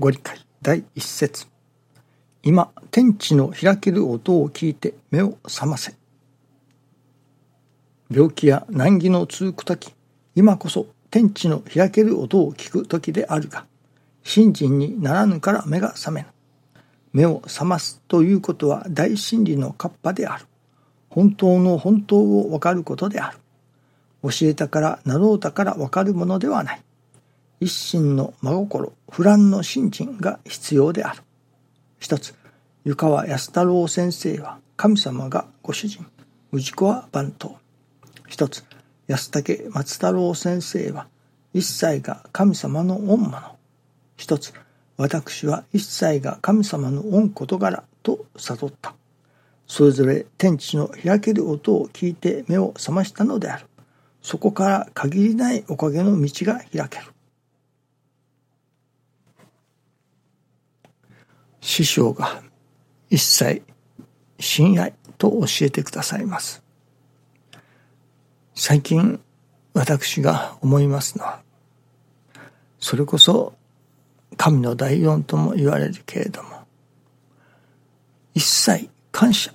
ご理解。第一節。今天地の開ける音を聞いて目を覚ませ。病気や難儀の続く時今こそ天地の開ける音を聞く時であるが信心にならぬから目が覚めぬ。目を覚ますということは大真理のカッパである。本当の本当をわかることである。教えたからなろうたからわかるものではない。一心の真心不乱の信心が必要である。一つ湯川安太郎先生は神様がご主人氏子は番頭。一つ安武松太郎先生は一切が神様の御物一つ私は一切が神様の御事柄と悟った。それぞれ天地の開ける音を聞いて目を覚ましたのである。そこから限りないおかげの道が開ける。師匠が一切親愛と教えてくださいます。最近私が思いますのは、それこそ神の第四とも言われるけれども、一切感謝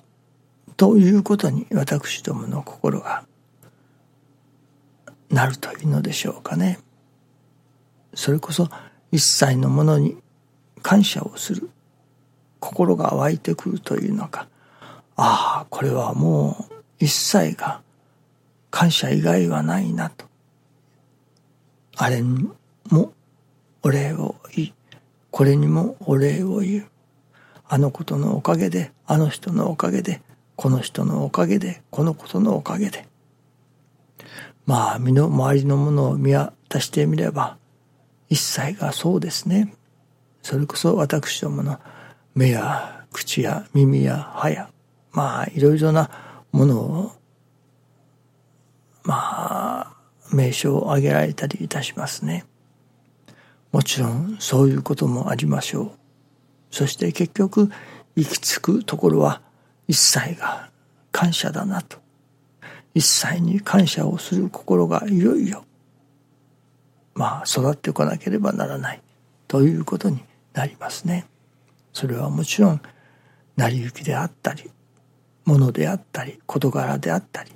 ということに私どもの心がなるというのでしょうかね。それこそ一切のものに感謝をする心が湧いてくるというのか。ああこれはもう一切が感謝以外はないなと。あれにもお礼を言いこれにもお礼を言う。あのことのおかげであの人のおかげでこの人のおかげでこのことのおかげで。まあ身の回りのものを見渡してみれば一切がそうですね。それこそ私どもの目や口や耳や歯やまあいろいろなものをまあ名称を挙げられたりいたしますね。もちろんそういうこともありましょう。そして結局行き着くところは一切が感謝だなと。一切に感謝をする心がいよいよまあ育ってこなければならないということになりますね。それはもちろん成り行きであったりものであったり事柄であったり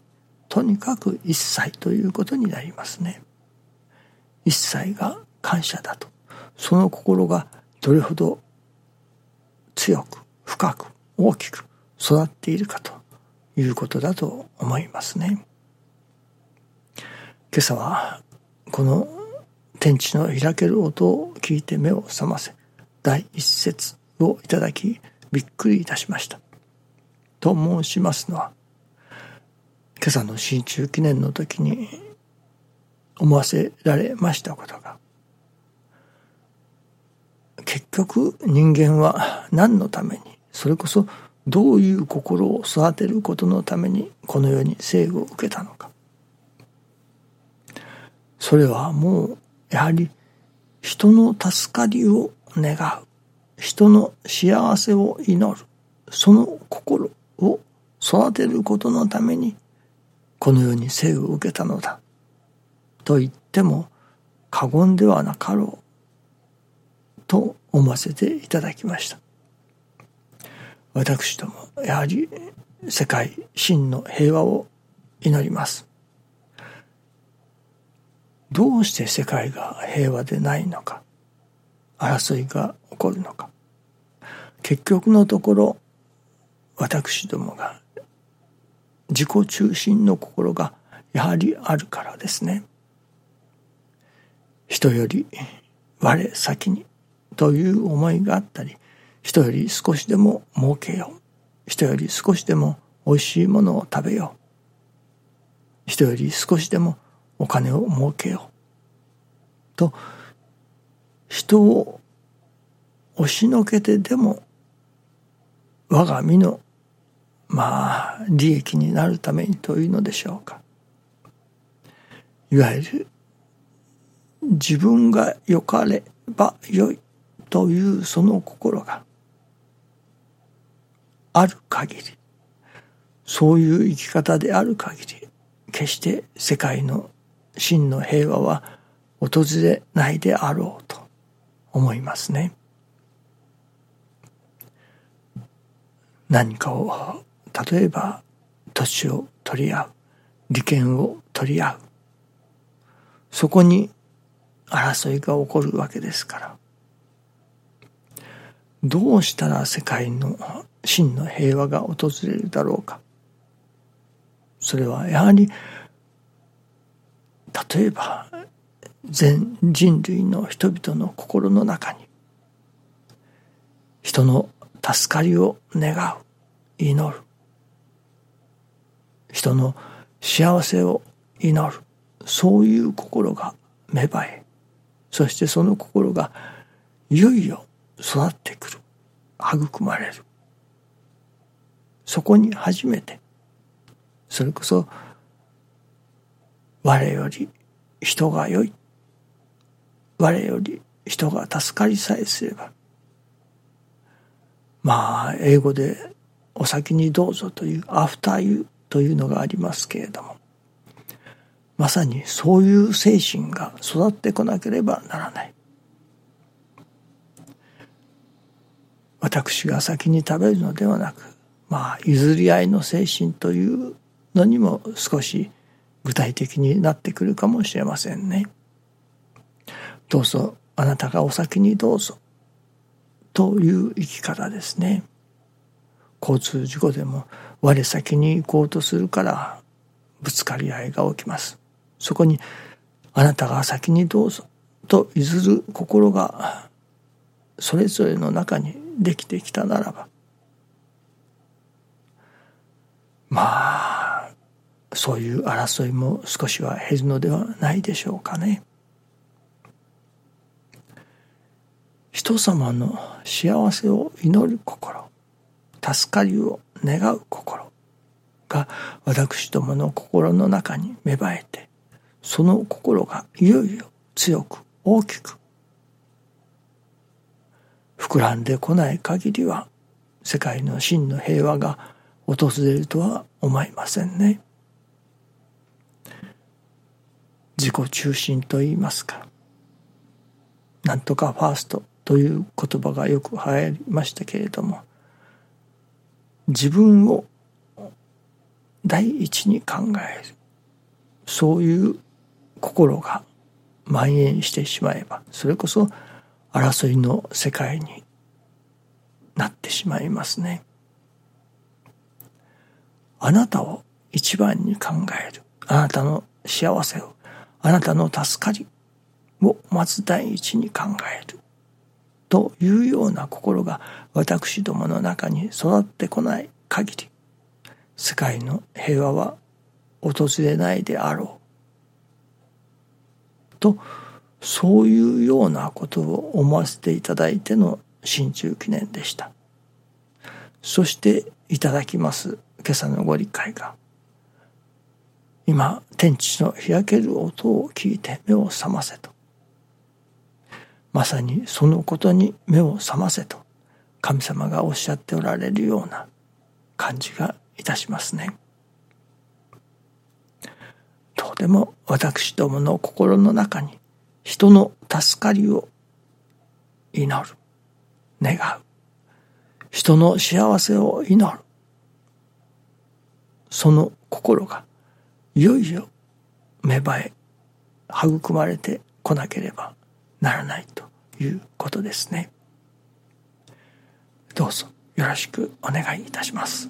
とにかく一切ということになりますね。一切が感謝だとその心がどれほど強く深く大きく育っているかということだと思いますね。今朝はこの天地の開ける音を聞いて目を覚ませ第一節をいただきびっくりいたしました。と申しますのは今朝の新中記念の時に思わせられましたことが結局人間は何のためにそれこそどういう心を育てることのためにこの世に生を受けたのかそれはもうやはり人の助かりを願う人の幸せを祈る。その心を育てることのためにこの世に生を受けたのだ。と言っても過言ではなかろうと思わせていただきました。私どもやはり世界真の平和を祈ります。どうして世界が平和でないのか。争いが起こるのか。結局のところ私どもが自己中心の心がやはりあるからですね。人より我先にという思いがあったり人より少しでも儲けよう。人より少しでも美味しいものを食べよう。人より少しでもお金を儲けよう。と人を押しのけてでも我が身のまあ利益になるためにというのでしょうか。いわゆる自分が良かれば良いというその心がある限りそういう生き方である限り決して世界の真の平和は訪れないであろう思いますね。何かを例えば年を取り合う利権を取り合う。そこに争いが起こるわけですから。どうしたら世界の真の平和が訪れるだろうか。それはやはり例えば全人類の人々の心の中に人の助かりを願う祈る。人の幸せを祈る。そういう心が芽生えそしてその心がいよいよ育ってくる。育まれる。そこに初めてそれこそ我より人が良い。我より人が助かりさえすれば。まあ英語でお先にどうぞというアフターユーというのがありますけれども。まさにそういう精神が育ってこなければならない。私が先に食べるのではなくまあ譲り合いの精神というのにも少し具体的になってくるかもしれませんね。どうぞあなたがお先にどうぞという生き方ですね。交通事故でも我先に行こうとするからぶつかり合いが起きます。そこにあなたが先にどうぞと譲る心がそれぞれの中にできてきたならばまあそういう争いも少しは減るのではないでしょうかね。人様の幸せを祈る心助かりを願う心が私どもの心の中に芽生えてその心がいよいよ強く大きく膨らんでこない限りは世界の真の平和が訪れるとは思いませんね。自己中心と言いますかなんとかファーストという言葉がよく流行りましたけれども自分を第一に考えるそういう心が蔓延してしまえばそれこそ争いの世界になってしまいますね。あなたを一番に考えるあなたの幸せをあなたの助かりをまず第一に考えるというような心が私どもの中に育ってこない限り世界の平和は訪れないであろう。とそういうようなことを思わせていただいての新中記念でした。そしていただきます今朝のご理解が今天地の開ける音を聞いて目を覚ませと。まさにそのことに目を覚ませと神様がおっしゃっておられるような感じがいたしますね。とても私どもの心の中に人の助かりを祈る願う人の幸せを祈るその心がいよいよ芽生え育まれてこなければならないということですね。どうぞよろしくお願いいたします。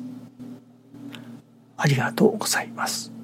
ありがとうございます。